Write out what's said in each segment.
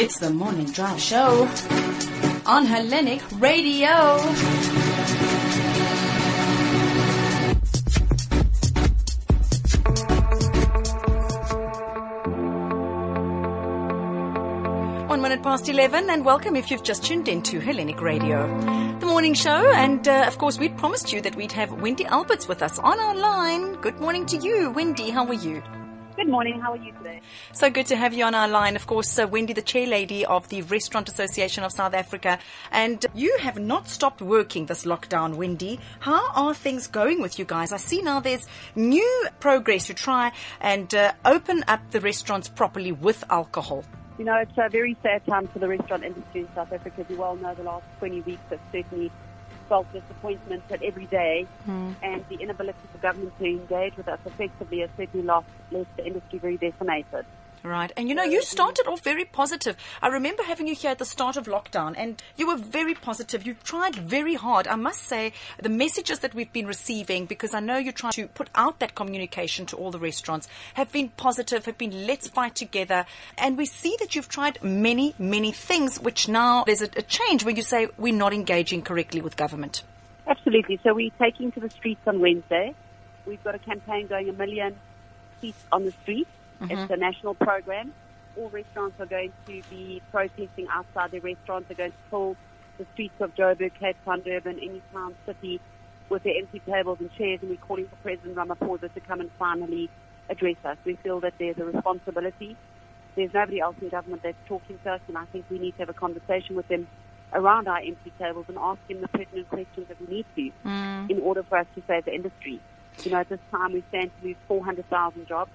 It's the Morning Drive Show on Hellenic Radio. One minute past 11, and welcome if you've just tuned in to Hellenic Radio, the morning show. And uh, of course, we'd promised you that we'd have Wendy Alberts with us on our line. Good morning to you, Wendy. How are you? Good morning. How are you today? So good to have you on our line. Of course, uh, Wendy, the chair lady of the Restaurant Association of South Africa. And you have not stopped working this lockdown, Wendy. How are things going with you guys? I see now there's new progress to try and uh, open up the restaurants properly with alcohol. You know, it's a very sad time for the restaurant industry in South Africa. As you well know, the last 20 weeks have certainly felt disappointment at every day, Hmm. and the inability for government to engage with us effectively has certainly lost, left the industry very decimated. Right. And you know, you started off very positive. I remember having you here at the start of lockdown and you were very positive. You tried very hard. I must say the messages that we've been receiving, because I know you're trying to put out that communication to all the restaurants, have been positive, have been let's fight together. And we see that you've tried many, many things, which now there's a, a change where you say we're not engaging correctly with government. Absolutely. So we're taking to the streets on Wednesday. We've got a campaign going a million seats on the street. It's a national program. All restaurants are going to be protesting outside their restaurants. They're going to fill the streets of Joburg, Cape Town, Durban, any town, city with their empty tables and chairs. And we're calling for President Ramaphosa to come and finally address us. We feel that there's a responsibility. There's nobody else in government that's talking to us, and I think we need to have a conversation with them around our empty tables and ask them the pertinent questions that we need to mm. in order for us to save the industry. You know, at this time we stand to lose 400,000 jobs.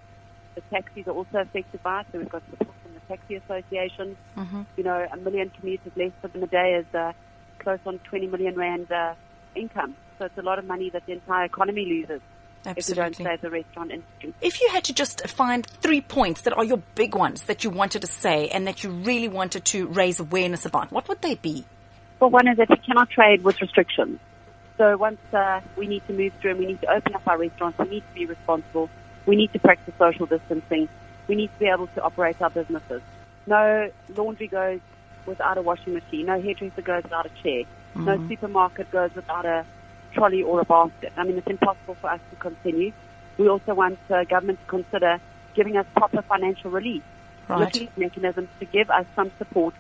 The taxis are also affected by it, so we've got support from the Taxi Association. You know, a million commuters less within a day is uh, close on 20 million rand uh, income. So it's a lot of money that the entire economy loses if we don't Absolutely. save the restaurant industry. If you had to just find three points that are your big ones that you wanted to say and that you really wanted to raise awareness about, what would they be? Well, one is that we cannot trade with restrictions. So once uh, we need to move through and we need to open up our restaurants, we need to be responsible. We need to practice social distancing. We need to be able to operate our businesses. No laundry goes without a washing machine. No hairdresser goes without a chair. No supermarket goes without a trolley or a basket. I mean, it's impossible for us to continue. We also want uh, government to consider giving us proper financial relief Right. looking at mechanisms to give us some support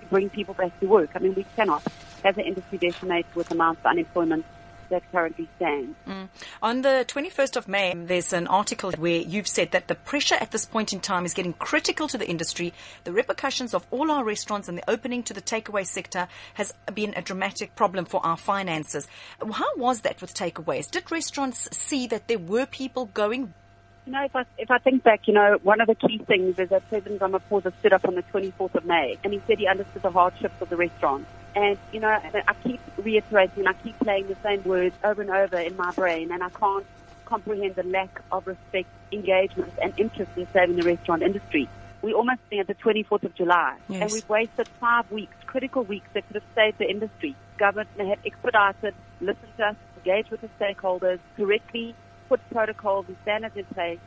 to bring people back to work. I mean, we cannot, as an industry, decimate with amounts of unemployment that currently stands. Mm. On the 21st of May, there's an article where you've said that the pressure at this point in time is getting critical to the industry. The repercussions of all our restaurants and the opening to the takeaway sector has been a dramatic problem for our finances. How was that with takeaways? Did restaurants see that there were people going? You know, if I, if I think back, you know, one of the key things is that President Ramaphosa stood up on the 24th of May and he said he understood the hardships of the restaurant. And, you know, I keep reiterating, I keep playing the same words over and over in my brain and I can't comprehend the lack of respect, engagement and interest in saving the restaurant industry. We're almost at the 24th of July Yes. and we've wasted five weeks, critical weeks that could have saved the industry. Government had expedited, listened to us, engaged with the stakeholders, correctly put protocols and standards in place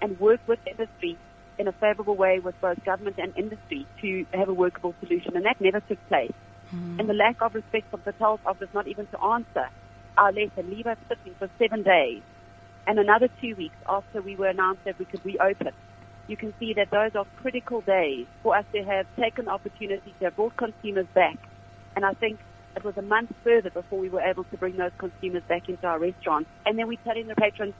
and worked with industry in a favorable way with both government and industry to have a workable solution. And that never took place. Mm-hmm. And the lack of respect from Patel's office not even to answer our letter, leave us sitting for seven days and another two weeks after we were announced that we could reopen. You can see that those are critical days for us to have taken the opportunity to have brought consumers back. And I think it was a month further before we were able to bring those consumers back into our restaurants. And then we're telling the patrons,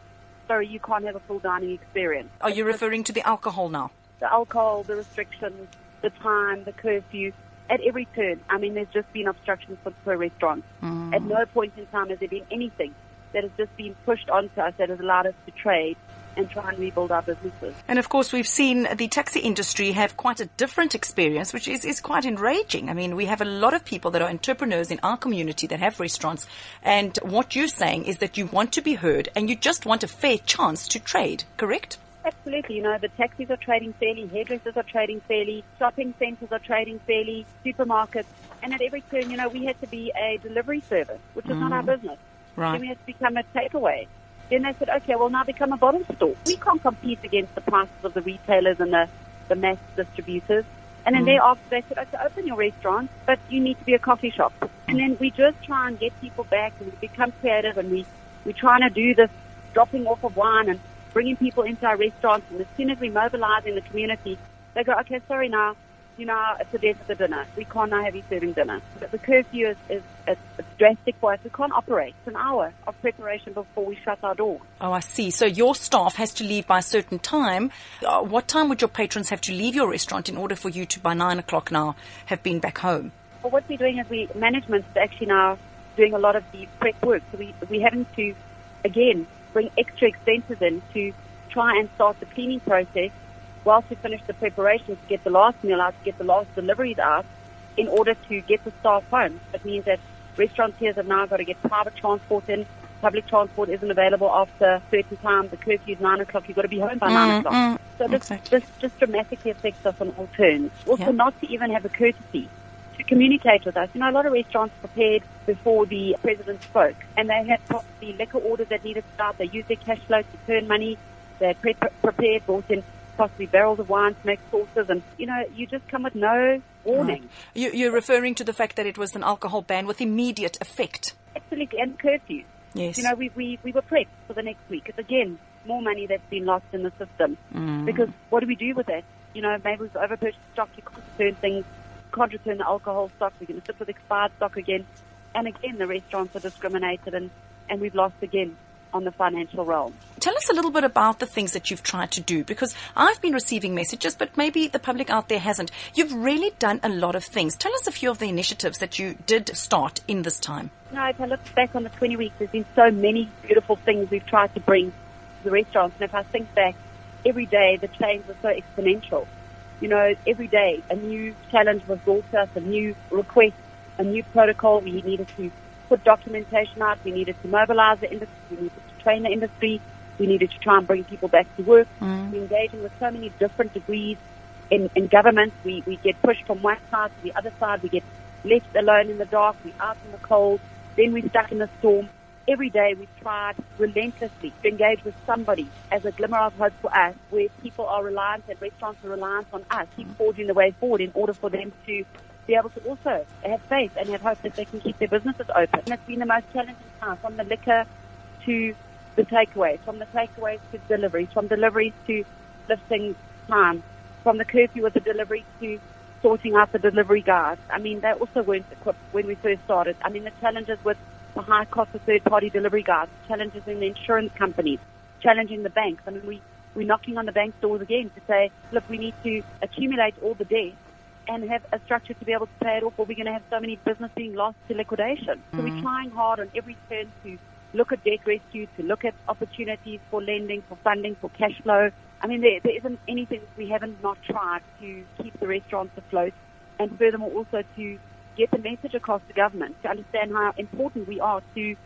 sorry, you can't have a full dining experience. Are you referring to the alcohol now? The alcohol, the restrictions, the time, the curfew, at every turn. I mean, there's just been obstructions for, for restaurants. Mm. At no point in time has there been anything that has just been pushed onto us that has allowed us to trade and try and rebuild our businesses. And of course, we've seen the taxi industry have quite a different experience, which is, is quite enraging. I mean, we have a lot of people that are entrepreneurs in our community that have restaurants. And what you're saying is that you want to be heard and you just want a fair chance to trade, correct? Absolutely. You know, the taxis are trading fairly, hairdressers are trading fairly, shopping centres are trading fairly, supermarkets. And at every turn, you know, we had to be a delivery service, which is not our mm. business. Right. Then we had to become a takeaway. Then they said, okay, well, now become a bottle store. We can't compete against the prices of the retailers and the, the mass distributors. And then mm. thereafter they said, okay, open your restaurant, but you need to be a coffee shop. And then we just try and get people back and we become creative and we, we're trying to do this dropping off of wine and bringing people into our restaurants. And as soon as we mobilize in the community, they go, okay, sorry now, you know, it's a death of the dinner. We can't now have you serving dinner. But the curfew is, is it's, it's drastic for us. We can't operate. It's an hour of preparation before we shut our door. Oh, I see. So your staff has to leave by a certain time. Uh, what time would your patrons have to leave your restaurant in order for you to, by nine o'clock now, have been back home? Well, what we're doing is we management is actually now doing a lot of the prep work. So we we're having to again bring extra expenses in to try and start the cleaning process whilst we finish the preparations to get the last meal out, to get the last deliveries out, in order to get the staff home. That means that restaurateurs have now got to get private transport in. Public transport isn't available after a certain time. The curfew is 9 o'clock. You've got to be home by 9 o'clock. mm, So this, exactly. this just dramatically affects us on all turns. Also, Yeah. not to even have the courtesy to communicate with us. You know, a lot of restaurants prepared before the president spoke, and they had possibly liquor orders that needed to start. They used their cash flow to turn money. They pre- prepared, bought in possibly barrels of wine to make sauces, and you know, you just come with no warning. You, you're referring to the fact that it was an alcohol ban with immediate effect. Absolutely, and curfew. Yes. You know, we, we, we were prepped for the next week. It's again more money that's been lost in the system. Mm. Because what do we do with that? You know, maybe we've overpurchased stock. You can't return things. Can't return the alcohol stock. We're going to sit with expired stock again. And again, the restaurants are discriminated, and, and we've lost again on the financial realm. Tell us a little bit about the things that you've tried to do because I've been receiving messages, but maybe the public out there hasn't. You've really done a lot of things. Tell us a few of the initiatives that you did start in this time. Know, if I look back on the 20 weeks, there's been so many beautiful things we've tried to bring to the restaurants. And if I think back, every day the change was so exponential. You know, every day a new challenge was brought to us, a new request, a new protocol. We needed to put documentation out. We needed to mobilize the industry. We needed to train the industry. We needed to try and bring people back to work. Mm. We're engaging with so many different degrees in, in government. We, we get pushed from one side to the other side. We get left alone in the dark. We're out in the cold. Then we're stuck in the storm. Every day we've tried relentlessly to engage with somebody as a glimmer of hope for us, where people are reliant and restaurants are reliant on us, keep mm-hmm. forging the way forward in order for them to be able to also have faith and have hope that they can keep their businesses open. And it's been the most challenging time from the liquor to the takeaways, from the takeaways to deliveries, from deliveries to lifting time, from the curfew with the delivery to sorting out the delivery guys. I mean, they also weren't equipped when we first started. I mean, the challenges with the high cost of third-party delivery guys, challenges in the insurance companies, challenging the banks. I mean, we, we're knocking on the bank doors again to say, look, we need to accumulate all the debt and have a structure to be able to pay it off, or we're going to have so many businesses being lost to liquidation. So we're mm. trying hard on every turn to look at debt rescue, to look at opportunities for lending, for funding, for cash flow. I mean, there, there isn't anything we haven't not tried to keep the restaurants afloat, and furthermore also to get the message across to government to understand how important we are to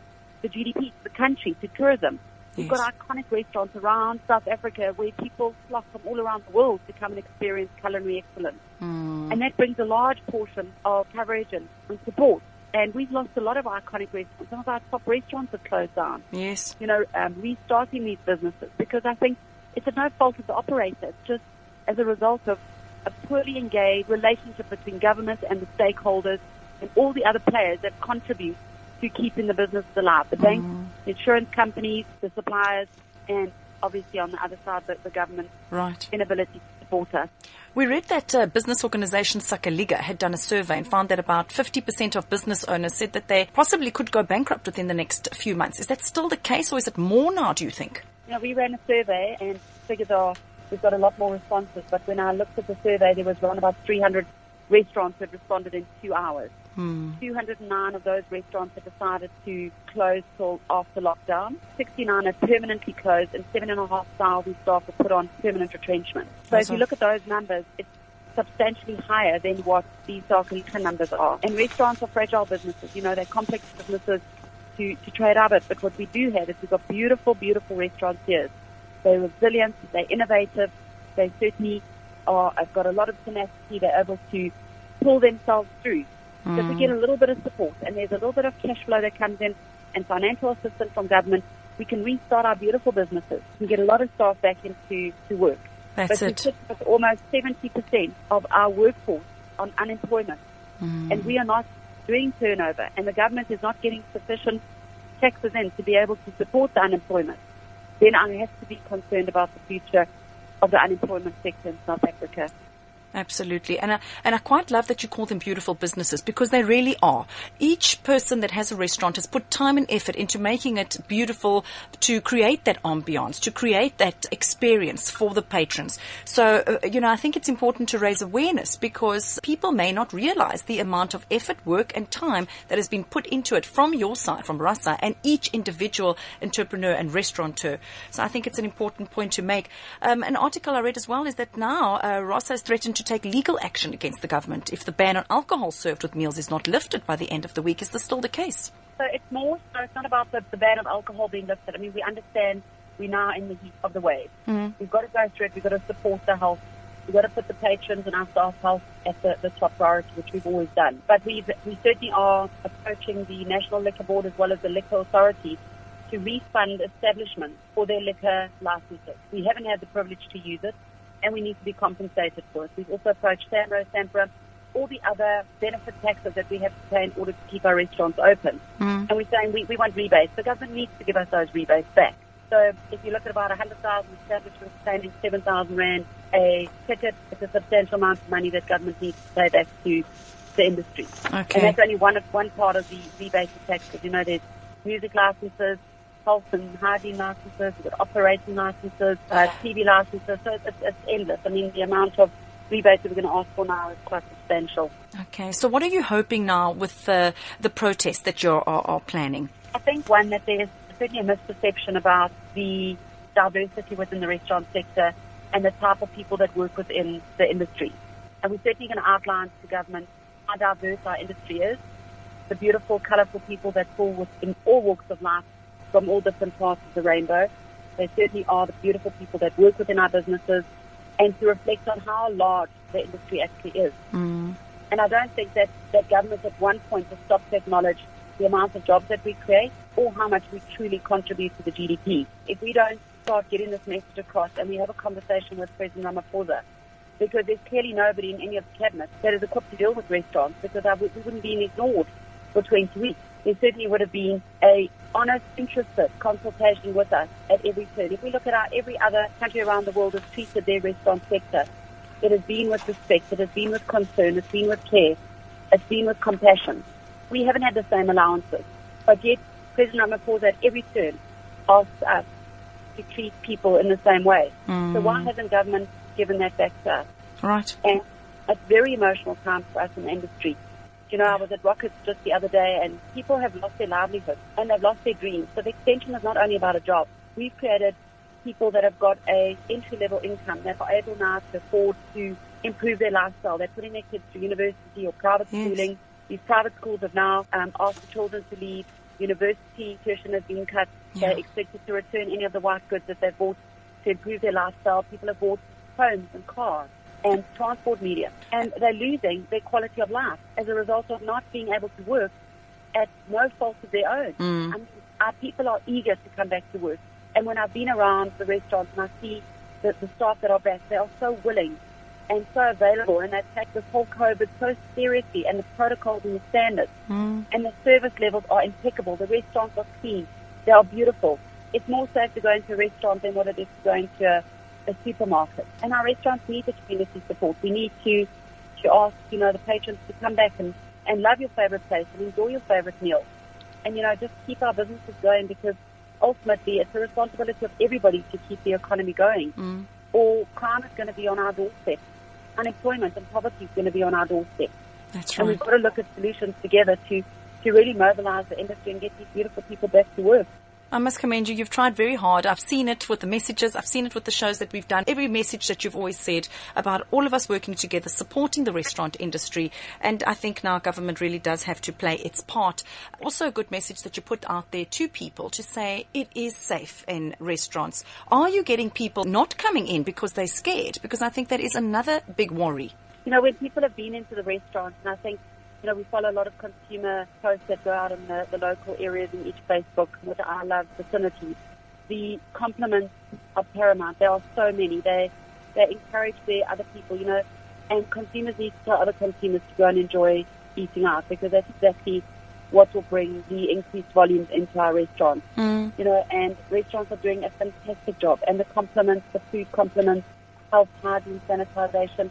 the GDP, to the country, to tourism. We've got iconic restaurants around South Africa where people flock from all around the world to come and experience culinary excellence. And that brings a large portion of coverage and, and support. And we've lost a lot of iconic restaurants. Some of our top restaurants have closed down. Yes. You know, um, restarting these businesses because I think it's a no fault of the operator. It's just as a result of a poorly engaged relationship between government and the stakeholders and all the other players that contribute to keeping the business alive. The banks, the insurance companies, the suppliers, and obviously on the other side, the, the government's Right. inability to support us. We read that uh, business organization Sakeliga had done a survey and found that about 50% of business owners said that they possibly could go bankrupt within the next few months. Is that still the case or is it more now, do you think? You know, we ran a survey and figures are we've got a lot more responses. But when I looked at the survey, there was around about 300 restaurants that responded in two hours. Hmm. 209 of those restaurants have decided to close till after lockdown. 69 are permanently closed, and seven and a half thousand staff were put on permanent retrenchment. So if you look at those numbers, it's substantially higher than what these Sakeliga numbers are. And restaurants are fragile businesses. You know, they're complex businesses to, to trade out of. But what we do have is we've got beautiful, beautiful restaurants here. They're resilient, they're innovative, they certainly are, have got a lot of tenacity, they're able to pull themselves through. So if we get a little bit of support and there's a little bit of cash flow that comes in and financial assistance from government, we can restart our beautiful businesses and get a lot of staff back into to work. That's but it. we sit with almost 70% of our workforce on unemployment. Mm. And we are not doing turnover, and the government is not getting sufficient taxes in to be able to support the unemployment. Then I have to be concerned about the future of the unemployment sector in South Africa. Absolutely. And I, and I quite love that you call them beautiful businesses because they really are. Each person that has a restaurant has put time and effort into making it beautiful to create that ambiance, to create that experience for the patrons. So, uh, you know, I think it's important to raise awareness because people may not realize the amount of effort, work and time that has been put into it from your side, from Rasa and each individual entrepreneur and restaurateur. So I think it's an important point to make. Um, an article I read as well is that now uh, Rasa has threatened to take legal action against the government if the ban on alcohol served with meals is not lifted by the end of the week. Is this still the case? So it's more, so it's not about the, the ban of alcohol being lifted. I mean, we understand we're now in the heat of the wave. Mm. We've got to go through it. We've got to support the health. We've got to put the patrons and our staff health at the, the top priority, which we've always done. But we we certainly are approaching the National Liquor Board as well as the Liquor Authority to refund establishments for their liquor licenses. We haven't had the privilege to use it, and we need to be compensated for it. We've also approached SAMRO, SAMPRA, all the other benefit taxes that we have to pay in order to keep our restaurants open. Mm. And we're saying we, we want rebates. The government needs to give us those rebates back. So if you look at about 100,000 establishments paying 7,000 Rand a ticket, it's a substantial amount of money that government needs to pay back to the industry. Okay. And that's only one of one part of the rebate tax. Because you know, there's music licenses, health and hygiene licenses, we've got operating licenses, uh, TV licenses. So it's, it's endless. I mean, the amount of rebates that we're going to ask for now is quite substantial. Okay. So what are you hoping now with the the protest that you are, are planning? I think one that there's certainly a misperception about the diversity within the restaurant sector and the type of people that work within the industry. And we're certainly going to outline to government how diverse our industry is, the beautiful, colourful people that fall within all walks of life from all different parts of the rainbow. They certainly are the beautiful people that work within our businesses and to reflect on how large the industry actually is. Mm. And I don't think that, that government at one point has stopped to acknowledge the amount of jobs that we create or how much we truly contribute to the GDP. If we don't start getting this message across and we have a conversation with President Ramaphosa, because there's clearly nobody in any of the cabinets that is equipped to deal with restaurants because we wouldn't be ignored for 20 weeks. There certainly would have been a honest, interested consultation with us at every turn. If we look at how every other country around the world has treated their restaurant sector, it has been with respect, it has been with concern, it's been with care, it's been with compassion. We haven't had the same allowances, but yet President Ramaphosa at every turn asks us to treat people in the same way. So why mm. hasn't government given that back to us? Right. And it's a very emotional time for us in the industry. You know, I was at Rockets just the other day and people have lost their livelihood and they've lost their dreams. So the extension is not only about a job. We've created people that have got a entry level income that are able now to afford to improve their lifestyle. They're putting their kids to university or private Yes. schooling. These private schools have now um, asked the children to leave. University tuition has been cut. Yeah. They're expected to return any of the white goods that they've bought to improve their lifestyle. People have bought homes and cars and transport media. And they're losing their quality of life as a result of not being able to work at no fault of their own. Mm. I mean, our people are eager to come back to work. And when I've been around the restaurants and I see the, the staff that are back, they are so willing and so available and they take this whole COVID so seriously and the protocols and the standards Mm. and the service levels are impeccable. The restaurants are clean. They are beautiful. It's more safe to go into a restaurant than what it is to go into a, a supermarket. And our restaurants need the community support. We need to, to ask, you know, the patrons to come back and, and love your favorite place and enjoy your favorite meal. And, you know, just keep our businesses going because ultimately it's the responsibility of everybody to keep the economy going. Mm. Or crime is going to be on our doorstep. Unemployment and poverty is going to be on our doorstep. That's And we've got to look at solutions together to, to really mobilize the industry and get these beautiful people back to work. I must commend you. You've tried very hard. I've seen it with the messages. I've seen it with the shows that we've done. Every message that you've always said about all of us working together, supporting the restaurant industry. And I think now government really does have to play its part. Also a good message that you put out there to people to say it is safe in restaurants. Are you getting people not coming in because they're scared? Because I think that is another big worry. You know, when people have been into the restaurants, and I think, you know, we follow a lot of consumer posts that go out in the, the local areas in each Facebook with our Love vicinities. The compliments are paramount. There are so many. They, they encourage their other people, you know, and consumers need to tell other consumers to go and enjoy eating out because that's exactly what will bring the increased volumes into our restaurants. Mm. You know, and restaurants are doing a fantastic job, and the compliments, the food compliments, health, hygiene, sanitization.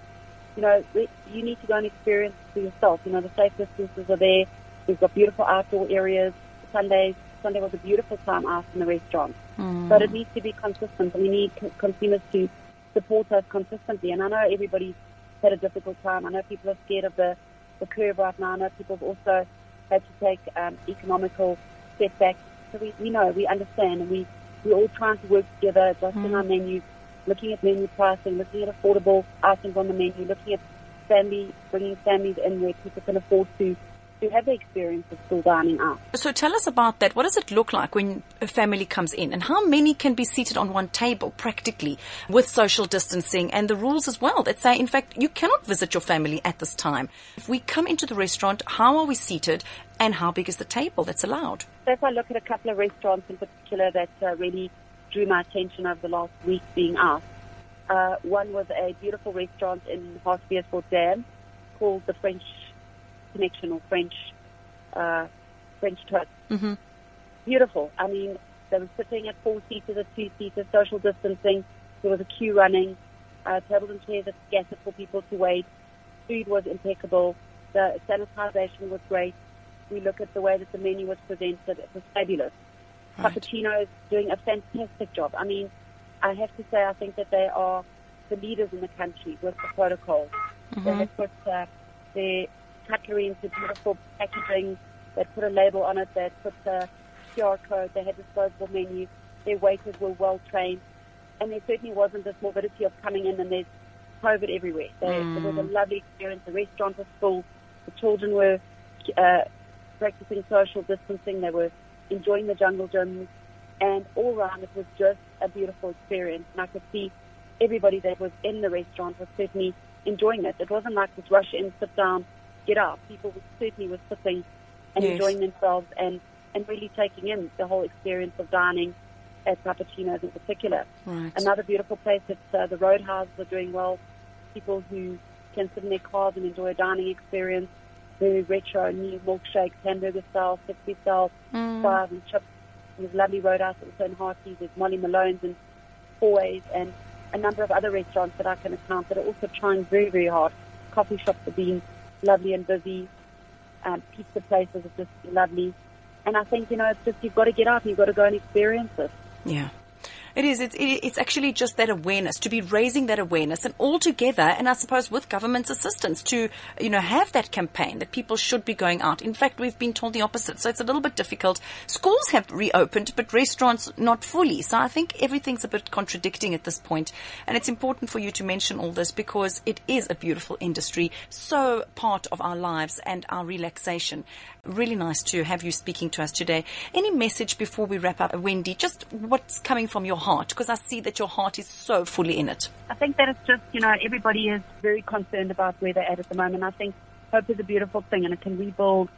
You know, you need to go and experience for yourself. You know, the safe distances are there. We've got beautiful outdoor areas. Sundays, Sunday was a beautiful time out in the restaurant. Mm. But it needs to be consistent, we need consumers to support us consistently. And I know everybody's had a difficult time. I know people are scared of the, the curve right now. I know people have also had to take um, economical setbacks. So we, we know, we understand, and we, we're all trying to work together, adjusting our menus, looking at menu pricing, looking at affordable items on the menu, looking at family, bringing families in where people can afford to, to have the experience of still dining out. So tell us about that. What does it look like when a family comes in and how many can be seated on one table practically with social distancing and the rules as well that say, in fact, you cannot visit your family at this time. If we come into the restaurant, how are we seated and how big is the table that's allowed? So if I look at a couple of restaurants in particular that uh, really drew my attention over the last week being out, uh, one was a beautiful restaurant in Hartbeespoort Dam called the French Connection or French uh, French Toast. Mm-hmm. Beautiful. I mean, they were sitting at four seaters, at two seaters, social distancing. There was a queue running, uh, tables and chairs that scattered for people to wait. Food was impeccable. The sanitization was great. We look at the way that the menu was presented; it was fabulous. Right. Cappuccino is doing a fantastic job. I mean, I have to say, I think that they are the leaders in the country with the protocol. They have put uh, their cutlery into beautiful packaging. They put a label on it. They put a QR code. They had disposable menus. Their waiters were well trained, and there certainly wasn't this morbidity of coming in and there's COVID everywhere. They, It was a lovely experience. The restaurant was full. The children were uh, practicing social distancing. They were enjoying the jungle gyms, and all around it was just a beautiful experience. And I could see everybody that was in the restaurant was certainly enjoying it. It wasn't like this rush in, sit down, get up. People were, certainly were sitting and Yes. enjoying themselves and, and really taking in the whole experience of dining at Cappuccino's in particular. Right. Another beautiful place that uh, the roadhouses are doing well. People who can sit in their cars and enjoy a dining experience. Very retro, new milkshakes, hamburger style, 60 style, fries and chips. There's lovely roadhouse also in Harties. There's Molly Malone's and Fourways and a number of other restaurants that I can account that are also trying very, very hard. Coffee shops are being lovely and busy. Um, pizza places are just lovely. And I think, you know, it's just you've got to get out and you've got to go and experience it. Yeah. It is. It's, it- it's actually just that awareness, to be raising that awareness and all together, and I suppose with government's assistance to, you know, have that campaign that people should be going out. In fact, we've been told the opposite. So it's a little bit difficult. Schools have reopened, but restaurants not fully. So I think everything's a bit contradicting at this point. And it's important for you to mention all this because it is a beautiful industry, so part of our lives and our relaxation. Really nice to have you speaking to us today. Any message before we wrap up, Wendy? Just what's coming from your heart? Because I see that your heart is so fully in it. I think that it's just, you know, everybody is very concerned about where they're at at the moment. I think hope is a beautiful thing and it can rebuild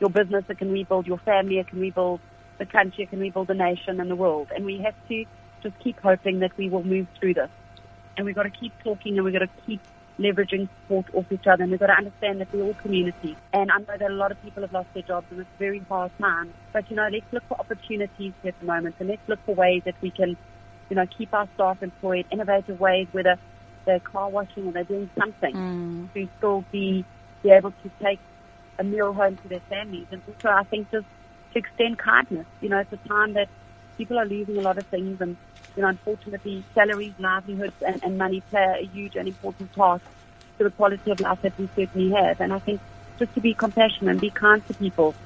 your business, it can rebuild your family, it can rebuild the country, it can rebuild the nation and the world. And we have to just keep hoping that we will move through this. And we've got to keep talking and we've got to keep leveraging support off each other and we've got to understand that we're all community. And I know that a lot of people have lost their jobs and it's a very hard time. But, you know, let's look for opportunities here at the moment and let's look for ways that we can, you know, keep our staff employed, innovative ways, whether they're car washing or they're doing something mm. to still be, be able to take a meal home to their families. And also, I think just to extend kindness. You know, it's a time that people are losing a lot of things and, you know, unfortunately, salaries, livelihoods, and, and money play a huge and important part to the quality of life that we certainly have. And I think just to be compassionate and be kind to people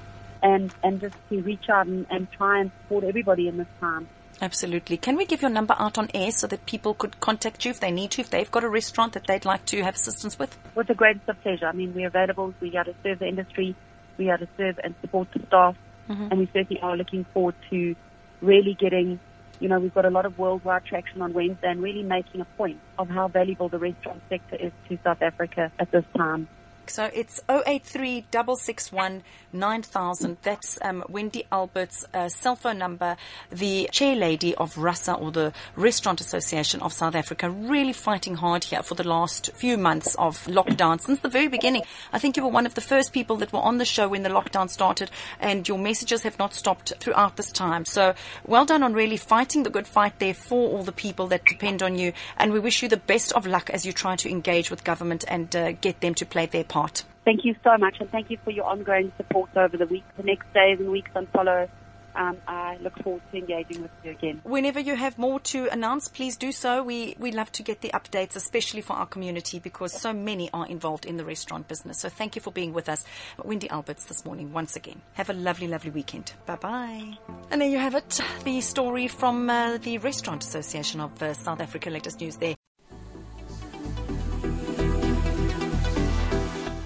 and, and just to reach out and, and try and support everybody in this time. Absolutely. Can we give your number out on air so that people could contact you if they need to, if they've got a restaurant that they'd like to have assistance with? With the greatest of pleasure. I mean, we're available. We are to serve the industry. We are to serve and support the staff. Mm-hmm. And we certainly are looking forward to really getting, you know, we've got a lot of worldwide traction on Wednesday and really making a point of how valuable the restaurant sector is to South Africa at this time. So it's 083 661 9000. That's um, Wendy Albert's uh, cell phone number, the chair lady of RASA or the Restaurant Association of South Africa, really fighting hard here for the last few months of lockdown. Since the very beginning, I think you were one of the first people that were on the show when the lockdown started, and your messages have not stopped throughout this time. So well done on really fighting the good fight there for all the people that depend on you, and we wish you the best of luck as you try to engage with government and uh, get them to play their part. Thank you so much, and thank you for your ongoing support over the week, the next days and weeks unfollow. Um, I look forward to engaging with you again. Whenever you have more to announce, please do so. We we love to get the updates, especially for our community, because so many are involved in the restaurant business. So thank you for being with us, Wendy Alberts, this morning once again. Have a lovely, lovely weekend. Bye bye. And there you have it, the story from uh, the Restaurant Association of uh, South Africa. Latest news there.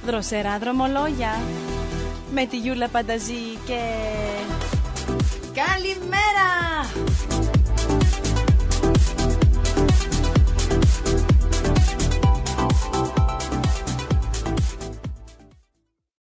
Δροσερά δρομολόγια με τη Γιούλα Πανταζή και... Καλημέρα!